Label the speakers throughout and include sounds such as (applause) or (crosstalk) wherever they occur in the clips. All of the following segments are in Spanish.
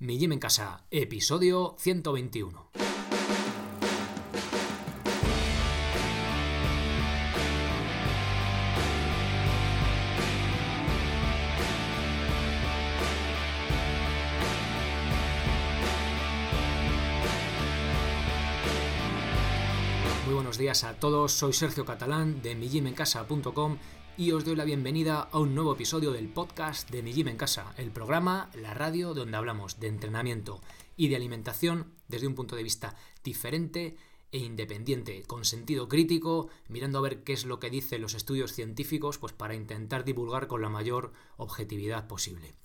Speaker 1: Mi Gym en Casa, episodio 121. Muy buenos días a todos, soy Sergio Catalán de mijimencasa.com y os doy la bienvenida a un nuevo episodio del podcast de Mi Gym en Casa, el programa, la radio donde hablamos de entrenamiento y de alimentación desde un punto de vista diferente e independiente, con sentido crítico, mirando a ver qué es lo que dicen los estudios científicos, pues para intentar divulgar con la mayor objetividad posible.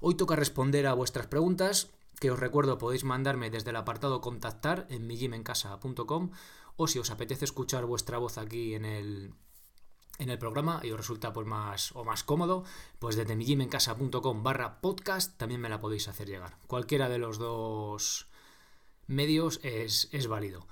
Speaker 1: Hoy toca responder a vuestras preguntas, que os recuerdo podéis mandarme desde el apartado contactar en mijimencasa.com o si os apetece escuchar vuestra voz aquí en el, en el programa y os resulta pues más o más cómodo, pues desde mijimencasa.com barra podcast también me la podéis hacer llegar. Cualquiera de los dos medios es, es válido.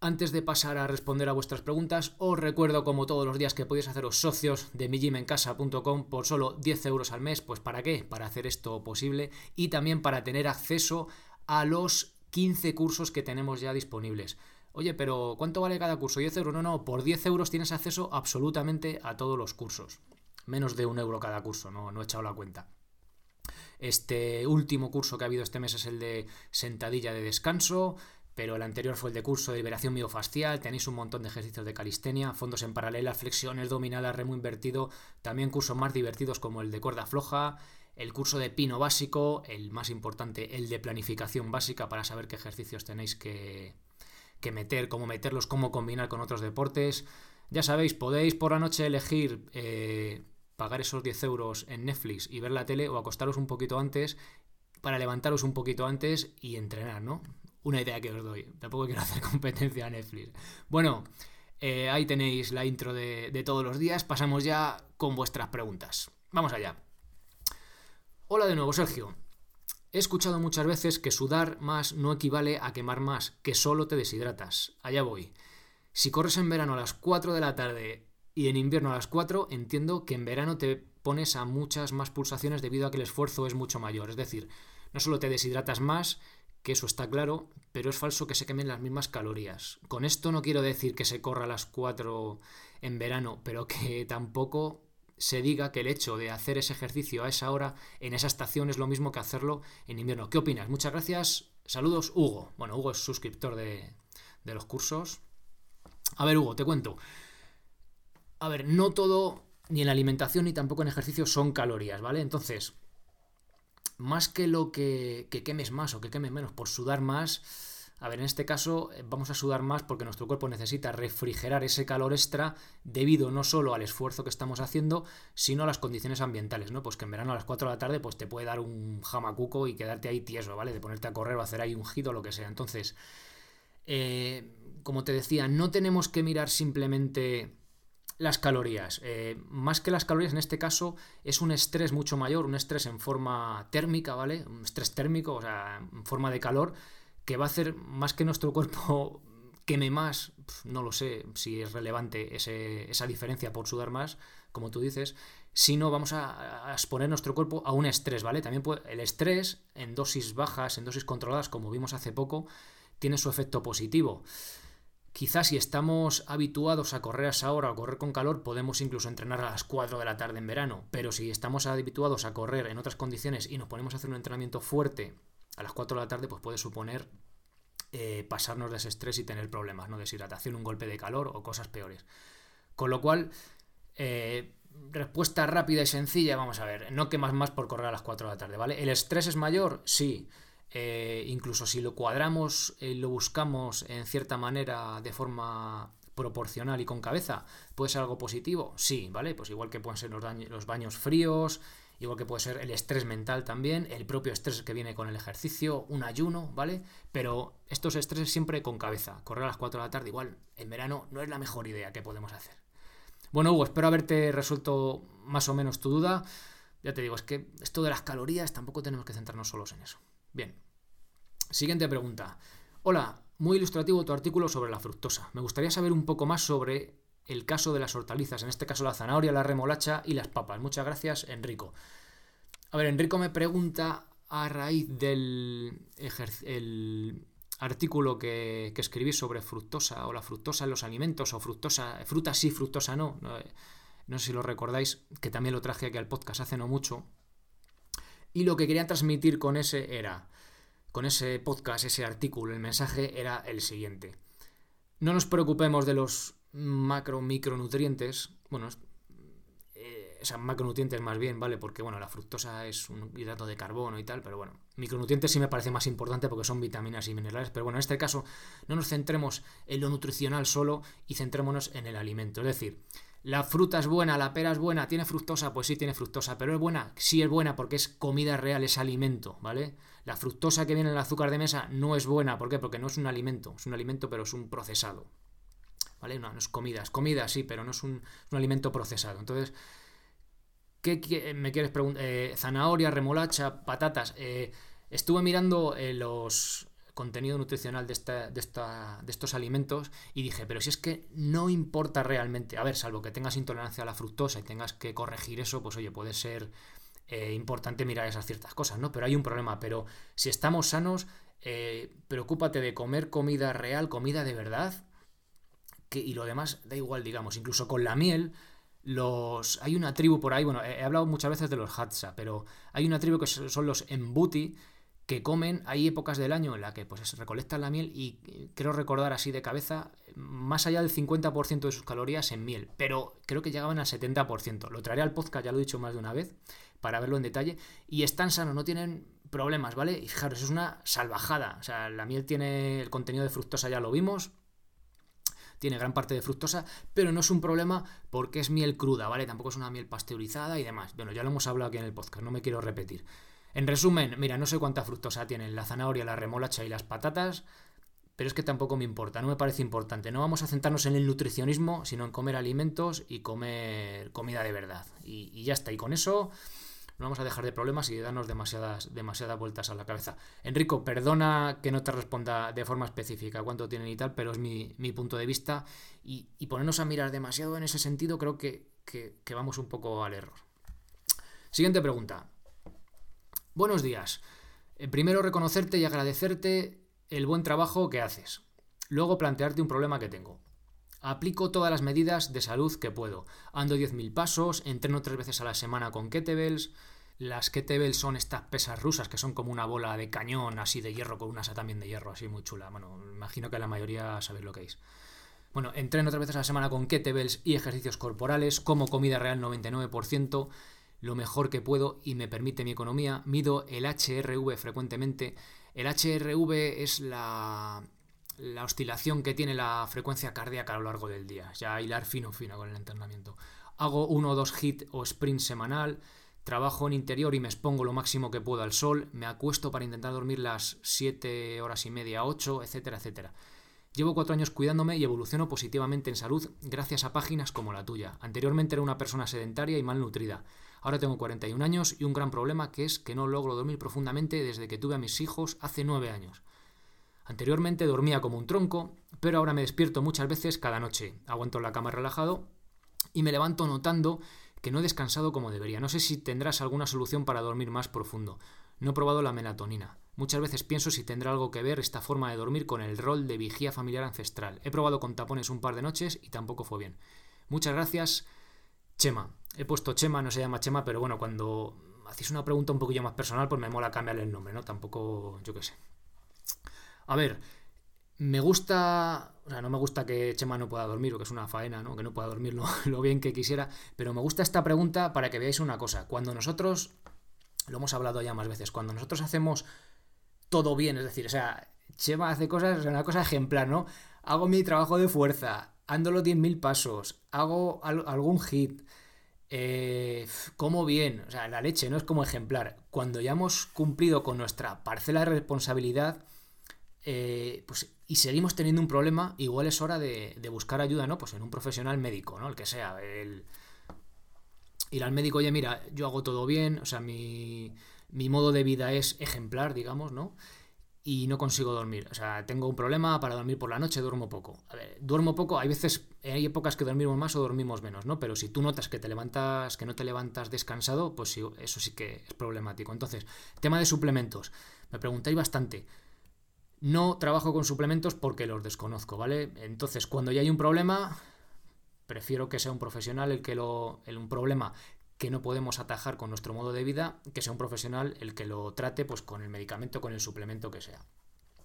Speaker 1: Antes de pasar a responder a vuestras preguntas, os recuerdo como todos los días que podéis haceros socios de mijimencasa.com por solo 10 euros al mes. Pues ¿para qué? Para hacer esto posible y también para tener acceso a los 15 cursos que tenemos ya disponibles. Oye, pero ¿cuánto vale cada curso? ¿10 euros? No, no, por 10 euros tienes acceso absolutamente a todos los cursos. Menos de un euro cada curso, no, no he echado la cuenta. Este último curso que ha habido este mes es el de sentadilla de descanso, pero el anterior fue el de curso de liberación miofascial, tenéis un montón de ejercicios de calistenia, fondos en paralela, flexiones dominadas, remo invertido, también cursos más divertidos como el de cuerda floja, el curso de pino básico, el más importante, el de planificación básica para saber qué ejercicios tenéis que, que meter, cómo meterlos, cómo combinar con otros deportes. Ya sabéis, podéis por la noche elegir eh, pagar esos 10 euros en Netflix y ver la tele o acostaros un poquito antes para levantaros un poquito antes y entrenar, ¿no? Una idea que os doy. Tampoco quiero (laughs) hacer competencia a Netflix. Bueno, eh, ahí tenéis la intro de, de todos los días. Pasamos ya con vuestras preguntas. Vamos allá. Hola de nuevo, Sergio. He escuchado muchas veces que sudar más no equivale a quemar más, que solo te deshidratas. Allá voy. Si corres en verano a las 4 de la tarde y en invierno a las 4, entiendo que en verano te pones a muchas más pulsaciones debido a que el esfuerzo es mucho mayor. Es decir, no solo te deshidratas más, que eso está claro, pero es falso que se quemen las mismas calorías. Con esto no quiero decir que se corra a las 4 en verano, pero que tampoco se diga que el hecho de hacer ese ejercicio a esa hora, en esa estación, es lo mismo que hacerlo en invierno. ¿Qué opinas? Muchas gracias. Saludos, Hugo. Bueno, Hugo es suscriptor de, de los cursos. A ver, Hugo, te cuento. A ver, no todo, ni en la alimentación ni tampoco en ejercicio, son calorías, ¿vale? Entonces, más que lo que, que quemes más o que quemes menos por sudar más, a ver, en este caso eh, vamos a sudar más porque nuestro cuerpo necesita refrigerar ese calor extra debido no solo al esfuerzo que estamos haciendo, sino a las condiciones ambientales, ¿no? Pues que en verano a las 4 de la tarde pues te puede dar un jamacuco y quedarte ahí tieso, ¿vale? De ponerte a correr o hacer ahí un giro o lo que sea. Entonces, eh, como te decía, no tenemos que mirar simplemente las calorías. Eh, más que las calorías, en este caso, es un estrés mucho mayor, un estrés en forma térmica, ¿vale? Un estrés térmico, o sea, en forma de calor que va a hacer más que nuestro cuerpo (laughs) queme más, no lo sé si es relevante esa diferencia por sudar más, como tú dices, sino vamos a, exponer nuestro cuerpo a un estrés, ¿vale? También el estrés en dosis bajas, en dosis controladas, como vimos hace poco, tiene su efecto positivo. Quizás si estamos habituados a correr a esa hora o correr con calor, podemos incluso entrenar a las 4 de la tarde en verano. Pero si estamos habituados a correr en otras condiciones y nos ponemos a hacer un entrenamiento fuerte a las 4 de la tarde pues puede suponer eh, pasarnos de ese estrés y tener problemas, ¿no? Deshidratación, un golpe de calor o cosas peores. Con lo cual, eh, respuesta rápida y sencilla, vamos a ver, no quemas más por correr a las 4 de la tarde, ¿vale? ¿El estrés es mayor? Sí. Eh, incluso si lo cuadramos y lo buscamos en cierta manera de forma proporcional y con cabeza, ¿puede ser algo positivo? Sí, ¿vale? Pues igual que pueden ser los, los baños fríos, igual que puede ser el estrés mental también, el propio estrés que viene con el ejercicio, un ayuno, ¿vale? Pero estos estreses siempre con cabeza. Correr a las 4 de la tarde igual en verano no es la mejor idea que podemos hacer. Bueno, Hugo, espero haberte resuelto más o menos tu duda. Ya te digo, es que esto de las calorías tampoco tenemos que centrarnos solos en eso. Bien. Siguiente pregunta. Hola, muy ilustrativo tu artículo sobre la fructosa. Me gustaría saber un poco más sobre el caso de las hortalizas, en este caso la zanahoria, la remolacha y las papas. Muchas gracias, Enrico. A ver, Enrico me pregunta a raíz del el artículo que, escribí sobre fructosa o la fructosa en los alimentos o fructosa, fruta sí, fructosa no, no, no sé si lo recordáis, que también lo traje aquí al podcast hace no mucho. Y lo que quería transmitir con ese era, con ese podcast, ese artículo, el mensaje era el siguiente. No nos preocupemos de los macro micronutrientes, bueno, eh, o sea, macronutrientes más bien, ¿vale? Porque, bueno, la fructosa es un hidrato de carbono y tal, pero bueno, micronutrientes sí me parece más importante porque son vitaminas y minerales, pero bueno, en este caso no nos centremos en lo nutricional solo y centrémonos en el alimento. Es decir, la fruta es buena, la pera es buena, tiene fructosa, pues sí tiene fructosa, pero es buena, sí es buena porque es comida real, es alimento, ¿vale? La fructosa que viene en el azúcar de mesa no es buena, ¿por qué? Porque no es un alimento, es un alimento pero es un procesado, ¿vale? No, no es comida, es comida sí, pero no es un, alimento procesado. Entonces, ¿qué me quieres preguntar? Eh, zanahoria, remolacha, patatas. Eh, estuve mirando eh, los, contenido nutricional de, esta, de, esta, de estos alimentos y dije, pero si es que no importa realmente, a ver, salvo que tengas intolerancia a la fructosa y tengas que corregir eso, pues oye, puede ser eh, importante mirar esas ciertas cosas, ¿no? Pero hay un problema, pero si estamos sanos, eh, preocúpate de comer comida real, comida de verdad, y lo demás da igual, digamos, incluso con la miel. Los, hay una tribu por ahí, bueno, he, hablado muchas veces de los Hatsa, pero hay una tribu que son los Embuti, que comen, hay épocas del año en la que pues recolectan la miel y eh, creo recordar así de cabeza, más allá del 50% de sus calorías en miel, pero creo que llegaban al 70%. Lo traeré al podcast, ya lo he dicho más de una vez, para verlo en detalle, y están sanos, no tienen problemas, ¿vale? Y fijaros, es una salvajada, o sea, la miel tiene el contenido de fructosa, ya lo vimos, tiene gran parte de fructosa, pero no es un problema porque es miel cruda, ¿vale? Tampoco es una miel pasteurizada y demás. Bueno, ya lo hemos hablado aquí en el podcast, no me quiero repetir. En resumen, mira, no sé cuánta fructosa tienen la zanahoria, la remolacha y las patatas, pero es que tampoco me importa, no me parece importante. No vamos a centrarnos en el nutricionismo, sino en comer alimentos y comer comida de verdad. Y, ya está, y con eso no vamos a dejar de problemas y de darnos demasiadas, demasiadas vueltas a la cabeza. Enrico, perdona que no te responda de forma específica cuánto tienen y tal, pero es mi, punto de vista. Y, ponernos a mirar demasiado en ese sentido creo que, que vamos un poco al error. Siguiente pregunta. Buenos días. Eh, primero reconocerte y agradecerte el buen trabajo que haces. Luego plantearte un problema que tengo. Aplico todas las medidas de salud que puedo. Ando 10.000 pasos, entreno tres veces a la semana con kettlebells. Las kettlebells son estas pesas rusas que son como una bola de cañón así de hierro con una asa también de hierro así muy chula. Bueno, imagino que la mayoría sabéis lo que es. Bueno, entreno tres veces a la semana con kettlebells y ejercicios corporales, como comida real 99%, lo mejor que puedo y me permite mi economía. Mido el HRV frecuentemente. El HRV es la, la oscilación que tiene la frecuencia cardíaca a lo largo del día. Ya hilar fino fino con el entrenamiento. Hago uno o dos hit o sprint semanal. Trabajo en interior y me expongo lo máximo que puedo al sol. Me acuesto para intentar dormir las 7 horas y media, 8, etcétera, etcétera. Llevo cuatro años cuidándome y evoluciono positivamente en salud gracias a páginas como la tuya. Anteriormente era una persona sedentaria y malnutrida. Ahora tengo 41 años y un gran problema que es que no logro dormir profundamente desde que tuve a mis hijos hace 9 años. Anteriormente dormía como un tronco, pero ahora me despierto muchas veces cada noche. Aguanto la cama relajado y me levanto notando que no he descansado como debería. No sé si tendrás alguna solución para dormir más profundo. No he probado la melatonina. Muchas veces pienso si tendrá algo que ver esta forma de dormir con el rol de vigía familiar ancestral. He probado con tapones un par de noches y tampoco fue bien. Muchas gracias, Chema. He puesto Chema, no se llama Chema, pero bueno, cuando hacéis una pregunta un poquillo más personal, pues me mola cambiarle el nombre, ¿no? Tampoco, yo qué sé. A ver, me gusta, o sea, no me gusta que Chema no pueda dormir, o que es una faena, ¿no? Que no pueda dormir (laughs) lo, bien que quisiera, pero me gusta esta pregunta para que veáis una cosa. Cuando nosotros, lo hemos hablado ya más veces, cuando nosotros hacemos todo bien, es decir, o sea, Chema hace cosas, una cosa ejemplar, ¿no? Hago mi trabajo de fuerza, ando los 10.000 pasos, hago algún hit, eh, como bien, o sea, la leche no es como ejemplar. Cuando ya hemos cumplido con nuestra parcela de responsabilidad, eh, pues, y seguimos teniendo un problema, igual es hora de, buscar ayuda, ¿no? Pues en un profesional médico, ¿no? El que sea. El, ir al médico, oye, mira, yo hago todo bien, o sea, mi, mi modo de vida es ejemplar, digamos, ¿no? y no consigo dormir. O sea, tengo un problema para dormir por la noche, duermo poco. A ver, duermo poco, hay veces, hay épocas que dormimos más o dormimos menos, ¿no? Pero si tú notas que te levantas, que no te levantas descansado, pues sí, eso sí que es problemático. Entonces, tema de suplementos. Me preguntáis bastante. No trabajo con suplementos porque los desconozco, ¿vale? Entonces, cuando ya hay un problema, prefiero que sea un profesional el que lo. El, un problema que no podemos atajar con nuestro modo de vida, que sea un profesional el que lo trate pues con el medicamento, con el suplemento que sea.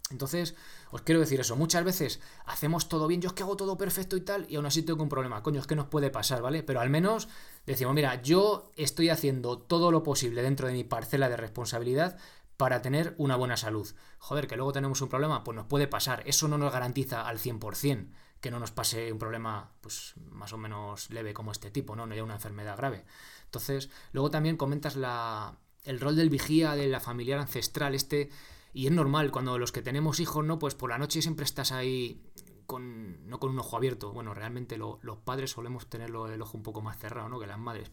Speaker 1: Entonces, os quiero decir eso, muchas veces hacemos todo bien, yo es que hago todo perfecto y tal, y aún así tengo un problema, coño, es que nos puede pasar, ¿vale? Pero al menos decimos, mira, yo estoy haciendo todo lo posible dentro de mi parcela de responsabilidad para tener una buena salud. Joder, que luego tenemos un problema, pues nos puede pasar, eso no nos garantiza al 100% que no nos pase un problema pues más o menos leve como este tipo, ¿no? No haya una enfermedad grave. Entonces, luego también comentas la, el rol del vigía, de la familiar ancestral, este, y es normal, cuando los que tenemos hijos, ¿no? Pues por la noche siempre estás ahí con, no con un ojo abierto. Bueno, realmente los padres solemos tenerlo el ojo un poco más cerrado, ¿no? Que las madres,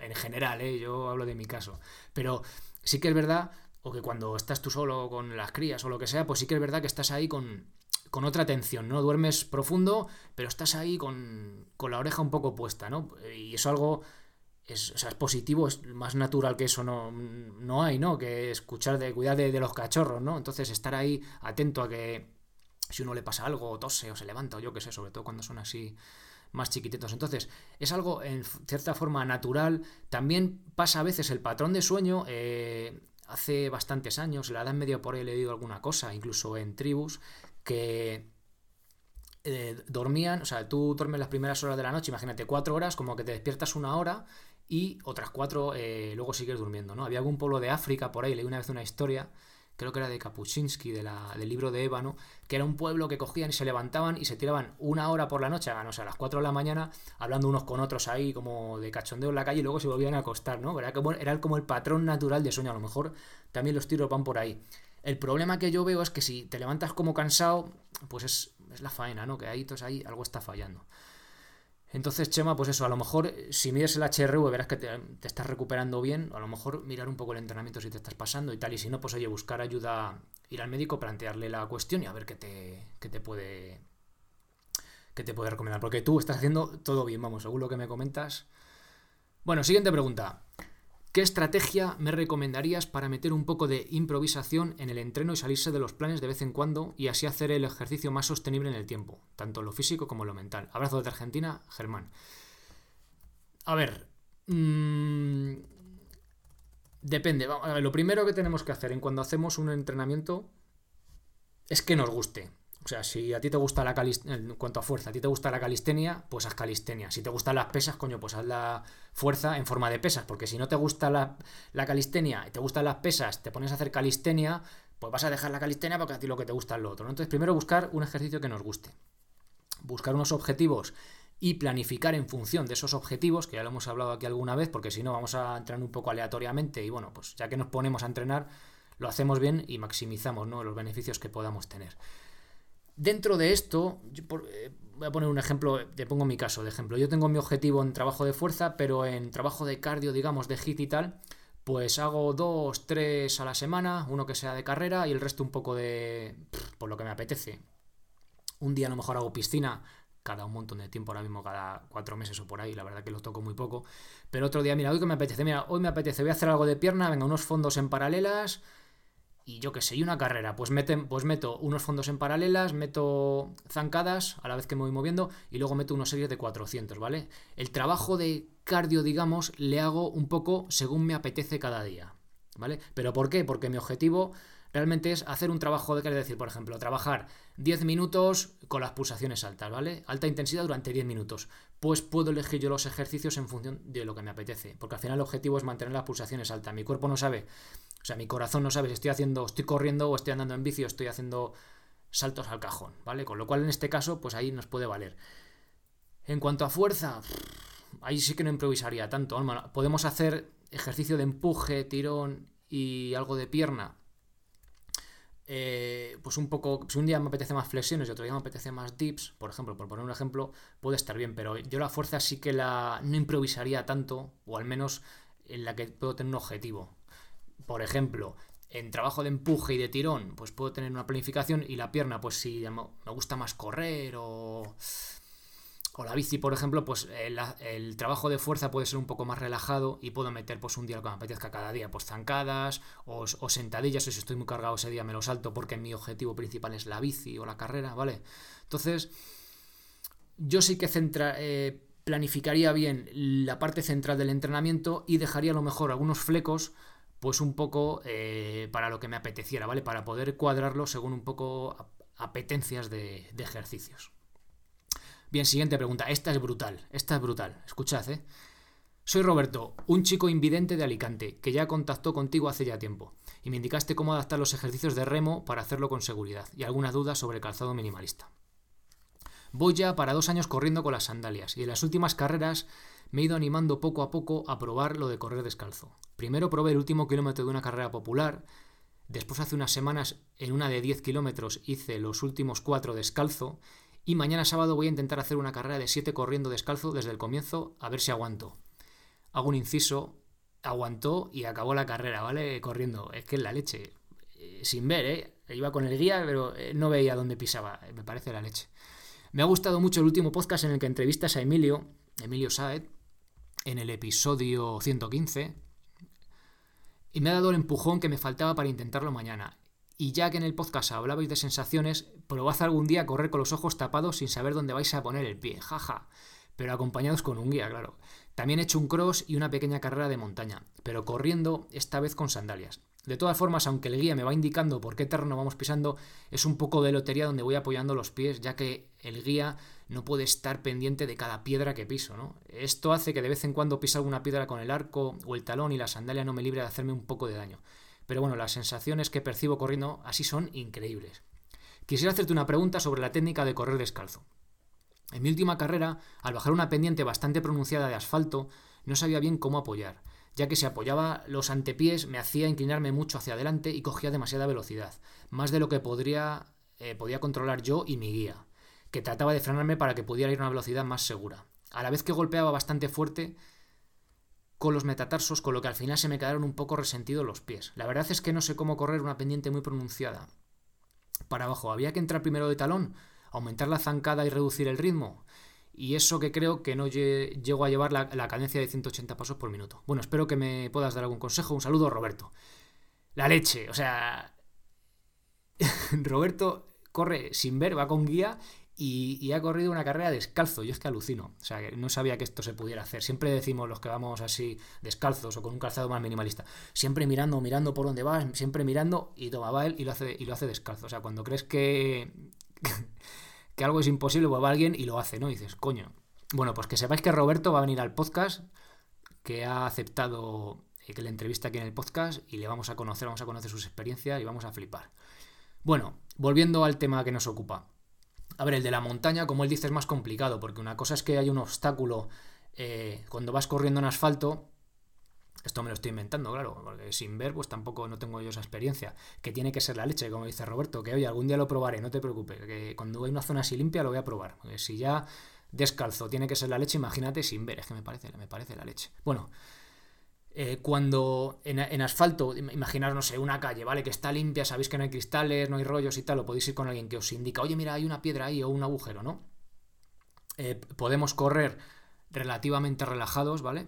Speaker 1: en general, ¿eh? Yo hablo de mi caso. Pero sí que es verdad, o que cuando estás tú solo con las crías o lo que sea, pues sí que es verdad que estás ahí con, con otra atención, ¿no? Duermes profundo, pero estás ahí con, con la oreja un poco puesta, ¿no? Y eso algo es, o sea, es positivo, es más natural que eso no, no hay, ¿no? Que escuchar de cuidar de, los cachorros, ¿no? Entonces estar ahí atento a que si uno le pasa algo, o tose o se levanta o yo qué sé, sobre todo cuando son así más chiquititos. Entonces, es algo en cierta forma natural. También pasa a veces el patrón de sueño. Eh, hace bastantes años, la edad media por ahí he leído alguna cosa, incluso en tribus, que eh, dormían, o sea, tú duermes las primeras horas de la noche, imagínate, cuatro horas, como que te despiertas una hora y otras cuatro eh, luego sigues durmiendo, ¿no? Había algún pueblo de África por ahí, leí una vez una historia, creo que era de la, del libro de Ébano, que era un pueblo que cogían y se levantaban y se tiraban una hora por la noche, o sea, a las cuatro de la mañana, hablando unos con otros ahí, como de cachondeo en la calle, y luego se volvían a acostar, ¿no? Era como, era como el patrón natural de sueño, a lo mejor también los tiros van por ahí. El problema que yo veo es que si te levantas como cansado, pues es, es la faena, ¿no? Que ahí, entonces ahí algo está fallando. Entonces, Chema, pues eso, a lo mejor si mides el HRV verás que te, estás recuperando bien, a lo mejor mirar un poco el entrenamiento si te estás pasando y tal, y si no, pues oye, buscar ayuda, ir al médico, plantearle la cuestión y a ver qué te, qué te puede qué te puede recomendar, porque tú estás haciendo todo bien, vamos, según lo que me comentas. Bueno, siguiente pregunta. ¿Qué estrategia me recomendarías para meter un poco de improvisación en el entreno y salirse de los planes de vez en cuando y así hacer el ejercicio más sostenible en el tiempo, tanto lo físico como lo mental? Abrazo desde Argentina, Germán. A ver, mmm, depende. lo primero que tenemos que hacer en cuando hacemos un entrenamiento es que nos guste. O sea, si a ti te gusta la calistenia, en cuanto a fuerza, a ti te gusta la calistenia, pues haz calistenia. Si te gustan las pesas, coño, pues haz la fuerza en forma de pesas. Porque si no te gusta la, calistenia y te gustan las pesas, te pones a hacer calistenia, pues vas a dejar la calistenia porque a ti lo que te gusta es lo otro. Entonces, primero buscar un ejercicio que nos guste. Buscar unos objetivos y planificar en función de esos objetivos, que ya lo hemos hablado aquí alguna vez, porque si no vamos a entrenar un poco aleatoriamente y bueno, pues ya que nos ponemos a entrenar, lo hacemos bien y maximizamos ¿no? los beneficios que podamos tener. Dentro de esto, eh, voy a poner un ejemplo, te pongo mi caso de ejemplo. Yo tengo mi objetivo en trabajo de fuerza, pero en trabajo de cardio, digamos, de hit y tal, pues hago dos, tres a la semana, uno que sea de carrera y el resto un poco de... por lo que me apetece. Un día a lo mejor hago piscina, cada un montón de tiempo, ahora mismo cada cuatro meses o por ahí, la verdad que lo toco muy poco. Pero otro día, mira, hoy que me apetece, mira, hoy me apetece, voy a hacer algo de pierna, venga, unos fondos en paralelas, y yo que sé, y una carrera, pues, meten, pues meto unos fondos en paralelas, meto zancadas a la vez que me voy moviendo y luego meto unos series de 400, ¿vale? El trabajo de cardio, digamos, le hago un poco según me apetece cada día, ¿vale? ¿Pero por qué? Porque mi objetivo realmente es hacer un trabajo de, quiere decir, por ejemplo, trabajar 10 minutos con las pulsaciones altas, ¿vale? Alta intensidad durante 10 minutos. Pues puedo elegir yo los ejercicios en función de lo que me apetece, porque al final el objetivo es mantener las pulsaciones altas. Mi cuerpo no sabe sea, mi corazón no sabe si estoy haciendo, estoy corriendo o estoy andando en bici o estoy haciendo saltos al cajón, ¿vale? Con lo cual en este caso, pues ahí nos puede valer. En cuanto a fuerza, ahí sí que no improvisaría tanto. Podemos hacer ejercicio de empuje, tirón y algo de pierna. Eh, pues un poco, si un día me apetece más flexiones y otro día me apetece más dips, por ejemplo, por poner un ejemplo, puede estar bien, pero yo la fuerza sí que la no improvisaría tanto, o al menos en la que puedo tener un objetivo. Por ejemplo, en trabajo de empuje y de tirón, pues puedo tener una planificación y la pierna, pues si me gusta más correr o, o la bici, por ejemplo, pues el, trabajo de fuerza puede ser un poco más relajado y puedo meter pues un día lo que me apetezca cada día, pues zancadas o, sentadillas, o si estoy muy cargado ese día me lo salto porque mi objetivo principal es la bici o la carrera, ¿vale? Entonces, yo sí que centra, eh, planificaría bien la parte central del entrenamiento y dejaría a lo mejor algunos flecos pues un poco eh, para lo que me apeteciera, ¿vale? Para poder cuadrarlo según un poco apetencias de, de, ejercicios. Bien, siguiente pregunta. Esta es brutal, esta es brutal. Escuchad, ¿eh? Soy Roberto, un chico invidente de Alicante, que ya contactó contigo hace ya tiempo, y me indicaste cómo adaptar los ejercicios de remo para hacerlo con seguridad, y alguna duda sobre el calzado minimalista. Voy ya para dos años corriendo con las sandalias, y en las últimas carreras me he ido animando poco a poco a probar lo de correr descalzo. Primero probé el último kilómetro de una carrera popular, después hace unas semanas en una de 10 kilómetros hice los últimos cuatro descalzo y mañana sábado voy a intentar hacer una carrera de 7 corriendo descalzo desde el comienzo a ver si aguanto. Hago un inciso, aguantó y acabó la carrera, ¿vale? Corriendo. Es que es la leche. Eh, sin ver, ¿eh? Iba con el guía, pero eh, no veía dónde pisaba. Me parece la leche. Me ha gustado mucho el último podcast en el que entrevistas a Emilio, Emilio Saed, en el episodio 115 y me ha dado el empujón que me faltaba para intentarlo mañana. Y ya que en el podcast hablabais de sensaciones, probad algún día a correr con los ojos tapados sin saber dónde vais a poner el pie, jaja. Pero acompañados con un guía, claro. También he hecho un cross y una pequeña carrera de montaña, pero corriendo esta vez con sandalias. De todas formas, aunque el guía me va indicando por qué terreno vamos pisando, es un poco de lotería donde voy apoyando los pies, ya que el guía no puede estar pendiente de cada piedra que piso, ¿no? Esto hace que de vez en cuando pise alguna piedra con el arco o el talón y la sandalia no me libre de hacerme un poco de daño. Pero bueno, las sensaciones que percibo corriendo así son increíbles. Quisiera hacerte una pregunta sobre la técnica de correr descalzo. En mi última carrera, al bajar una pendiente bastante pronunciada de asfalto, no sabía bien cómo apoyar ya que si apoyaba los antepiés me hacía inclinarme mucho hacia adelante y cogía demasiada velocidad, más de lo que podría, eh, podía controlar yo y mi guía, que trataba de frenarme para que pudiera ir a una velocidad más segura. A la vez que golpeaba bastante fuerte con los metatarsos, con lo que al final se me quedaron un poco resentidos los pies. La verdad es que no sé cómo correr una pendiente muy pronunciada. Para abajo, ¿había que entrar primero de talón? ¿Aumentar la zancada y reducir el ritmo? Y eso que creo que no llego a llevar la, cadencia de 180 pasos por minuto. Bueno, espero que me puedas dar algún consejo. Un saludo, Roberto. La leche, o sea, (laughs) Roberto corre sin ver, va con guía y, ha corrido una carrera descalzo. Yo es que alucino. O sea, no sabía que esto se pudiera hacer. Siempre decimos los que vamos así descalzos o con un calzado más minimalista. Siempre mirando, mirando por dónde vas, siempre mirando y toma, va él y lo hace, y lo hace descalzo. O sea, cuando crees que (laughs) que algo es imposible, pues va alguien y lo hace, ¿no? Y dices, coño. Bueno, pues que sepáis que Roberto va a venir al podcast, que ha aceptado eh, que le entrevista aquí en el podcast y le vamos a conocer, vamos a conocer sus experiencias y vamos a flipar. Bueno, volviendo al tema que nos ocupa. A ver, el de la montaña, como él dice, es más complicado, porque una cosa es que hay un obstáculo eh, cuando vas corriendo en asfalto esto me lo estoy inventando, claro, porque sin ver, pues tampoco no tengo yo esa experiencia. Que tiene que ser la leche, como dice Roberto, que oye, algún día lo probaré, no te preocupes, que cuando hay una zona así limpia lo voy a probar. si ya descalzo tiene que ser la leche, imagínate sin ver, es que me parece, me parece la leche. Bueno, eh, cuando en, asfalto, imaginaros, no sé, una calle, ¿vale? Que está limpia, sabéis que no hay cristales, no hay rollos y tal, lo podéis ir con alguien que os indica, oye, mira, hay una piedra ahí o un agujero, ¿no? Eh, podemos correr relativamente relajados, ¿vale?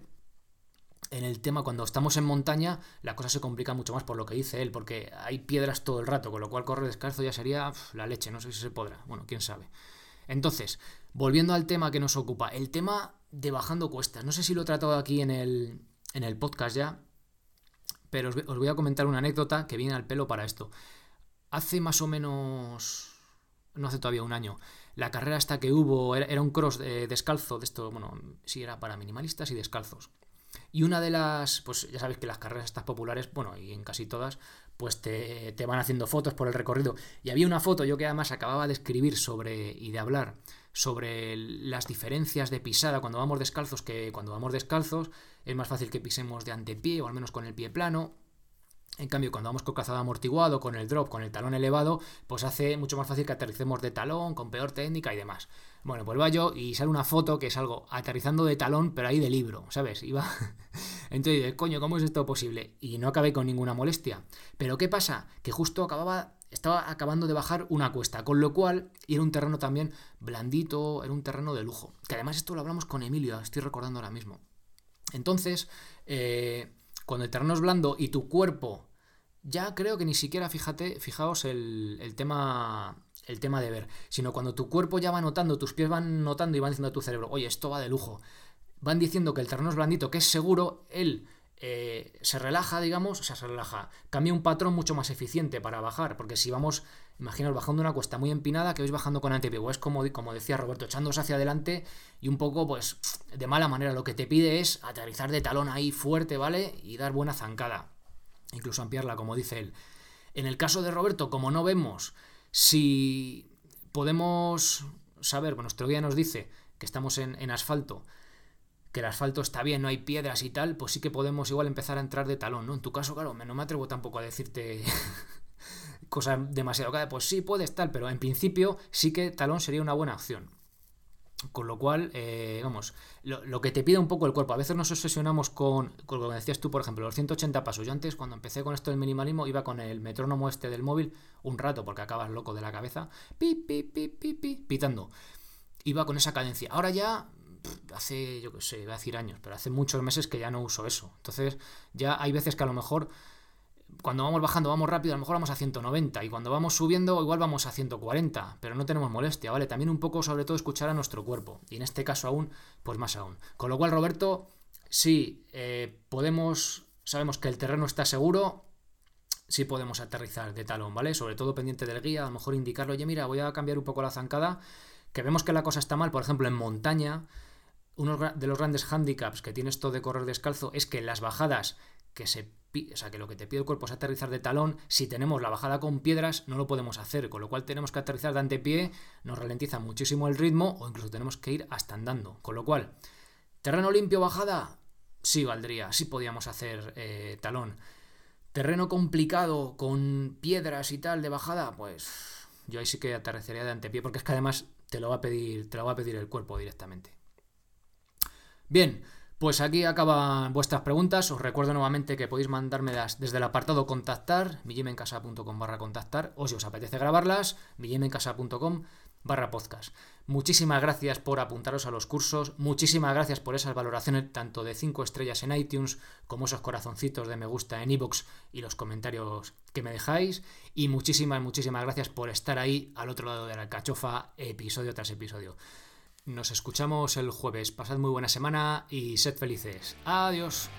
Speaker 1: En el tema, cuando estamos en montaña, la cosa se complica mucho más por lo que dice él, porque hay piedras todo el rato, con lo cual correr descalzo ya sería la leche, no sé si se podrá, bueno, quién sabe. Entonces, volviendo al tema que nos ocupa, el tema de bajando cuestas, no sé si lo he tratado aquí en el, en el podcast ya, pero os, voy a comentar una anécdota que viene al pelo para esto. Hace más o menos, no hace todavía un año, la carrera hasta que hubo era, un cross descalzo, de esto, bueno, sí era para minimalistas y descalzos. Y una de las, pues ya sabéis que las carreras estas populares, bueno, y en casi todas, pues te, van haciendo fotos por el recorrido. Y había una foto, yo que además acababa de escribir sobre y de hablar sobre las diferencias de pisada cuando vamos descalzos, que cuando vamos descalzos es más fácil que pisemos de antepié o al menos con el pie plano. En cambio, cuando vamos con calzado amortiguado, con el drop, con el talón elevado, pues hace mucho más fácil que aterricemos de talón, con peor técnica y demás. Bueno, pues va yo y sale una foto que es algo aterrizando de talón, pero ahí de libro, ¿sabes? Iba. (laughs) Entonces, coño, ¿cómo es esto posible? Y no acabé con ninguna molestia. Pero ¿qué pasa? Que justo acababa. Estaba acabando de bajar una cuesta, con lo cual era un terreno también blandito, era un terreno de lujo. Que además esto lo hablamos con Emilio, estoy recordando ahora mismo. Entonces, eh, cuando el terreno es blando y tu cuerpo ya creo que ni siquiera, fíjate, fijaos el, tema el tema de ver, sino cuando tu cuerpo ya va notando, tus pies van notando y van diciendo a tu cerebro, oye, esto va de lujo. Van diciendo que el terreno es blandito, que es seguro, él eh, se relaja, digamos, o sea, se relaja, cambia un patrón mucho más eficiente para bajar, porque si vamos, imaginaos, bajando una cuesta muy empinada, que vais bajando con antepiego, es como, como decía Roberto, echándose hacia adelante y un poco, pues, de mala manera, lo que te pide es aterrizar de talón ahí fuerte, ¿vale? Y dar buena zancada incluso ampliarla, como dice él. En el caso de Roberto, como no vemos si podemos saber, bueno, nuestro guía nos dice que estamos en, asfalto, que el asfalto está bien, no hay piedras y tal, pues sí que podemos igual empezar a entrar de talón, ¿no? En tu caso, claro, no me atrevo tampoco a decirte (laughs) cosas demasiado Pues sí, puedes tal, pero en principio sí que talón sería una buena opción. Con lo cual, eh, vamos, lo, que te pide un poco el cuerpo. A veces nos obsesionamos con, con, lo que decías tú, por ejemplo, los 180 pasos. Yo antes, cuando empecé con esto del minimalismo, iba con el metrónomo este del móvil un rato, porque acabas loco de la cabeza, pi, pi, pi, pi, pi, pitando. Iba con esa cadencia. Ahora ya, hace, yo qué sé, voy a decir años, pero hace muchos meses que ya no uso eso. Entonces, ya hay veces que a lo mejor cuando vamos bajando vamos rápido, a lo mejor vamos a 190 y cuando vamos subiendo igual vamos a 140, pero no tenemos molestia, ¿vale? También un poco sobre todo escuchar a nuestro cuerpo y en este caso aún, pues más aún. Con lo cual, Roberto, sí, eh, podemos, sabemos que el terreno está seguro, sí podemos aterrizar de talón, ¿vale? Sobre todo pendiente del guía, a lo mejor indicarlo, oye, mira, voy a cambiar un poco la zancada, que vemos que la cosa está mal, por ejemplo, en montaña, uno de los grandes handicaps que tiene esto de correr descalzo es que las bajadas que se o sea, que lo que te pide el cuerpo es aterrizar de talón, si tenemos la bajada con piedras no lo podemos hacer, con lo cual tenemos que aterrizar de antepié, nos ralentiza muchísimo el ritmo o incluso tenemos que ir hasta andando, con lo cual, terreno limpio, bajada, sí valdría, sí podíamos hacer eh, talón. Terreno complicado con piedras y tal de bajada, pues yo ahí sí que aterrizaría de antepié porque es que además te lo va a pedir, te lo va a pedir el cuerpo directamente. Bien, pues aquí acaban vuestras preguntas. Os recuerdo nuevamente que podéis mandármelas desde el apartado contactar, millimencasa.com barra contactar, o si os apetece grabarlas, millimencasa.com barra podcast. Muchísimas gracias por apuntaros a los cursos, muchísimas gracias por esas valoraciones tanto de 5 estrellas en iTunes como esos corazoncitos de me gusta en iBox y los comentarios que me dejáis. Y muchísimas, muchísimas gracias por estar ahí al otro lado de la cachofa, episodio tras episodio. Nos escuchamos el jueves. Pasad muy buena semana y sed felices. Adiós.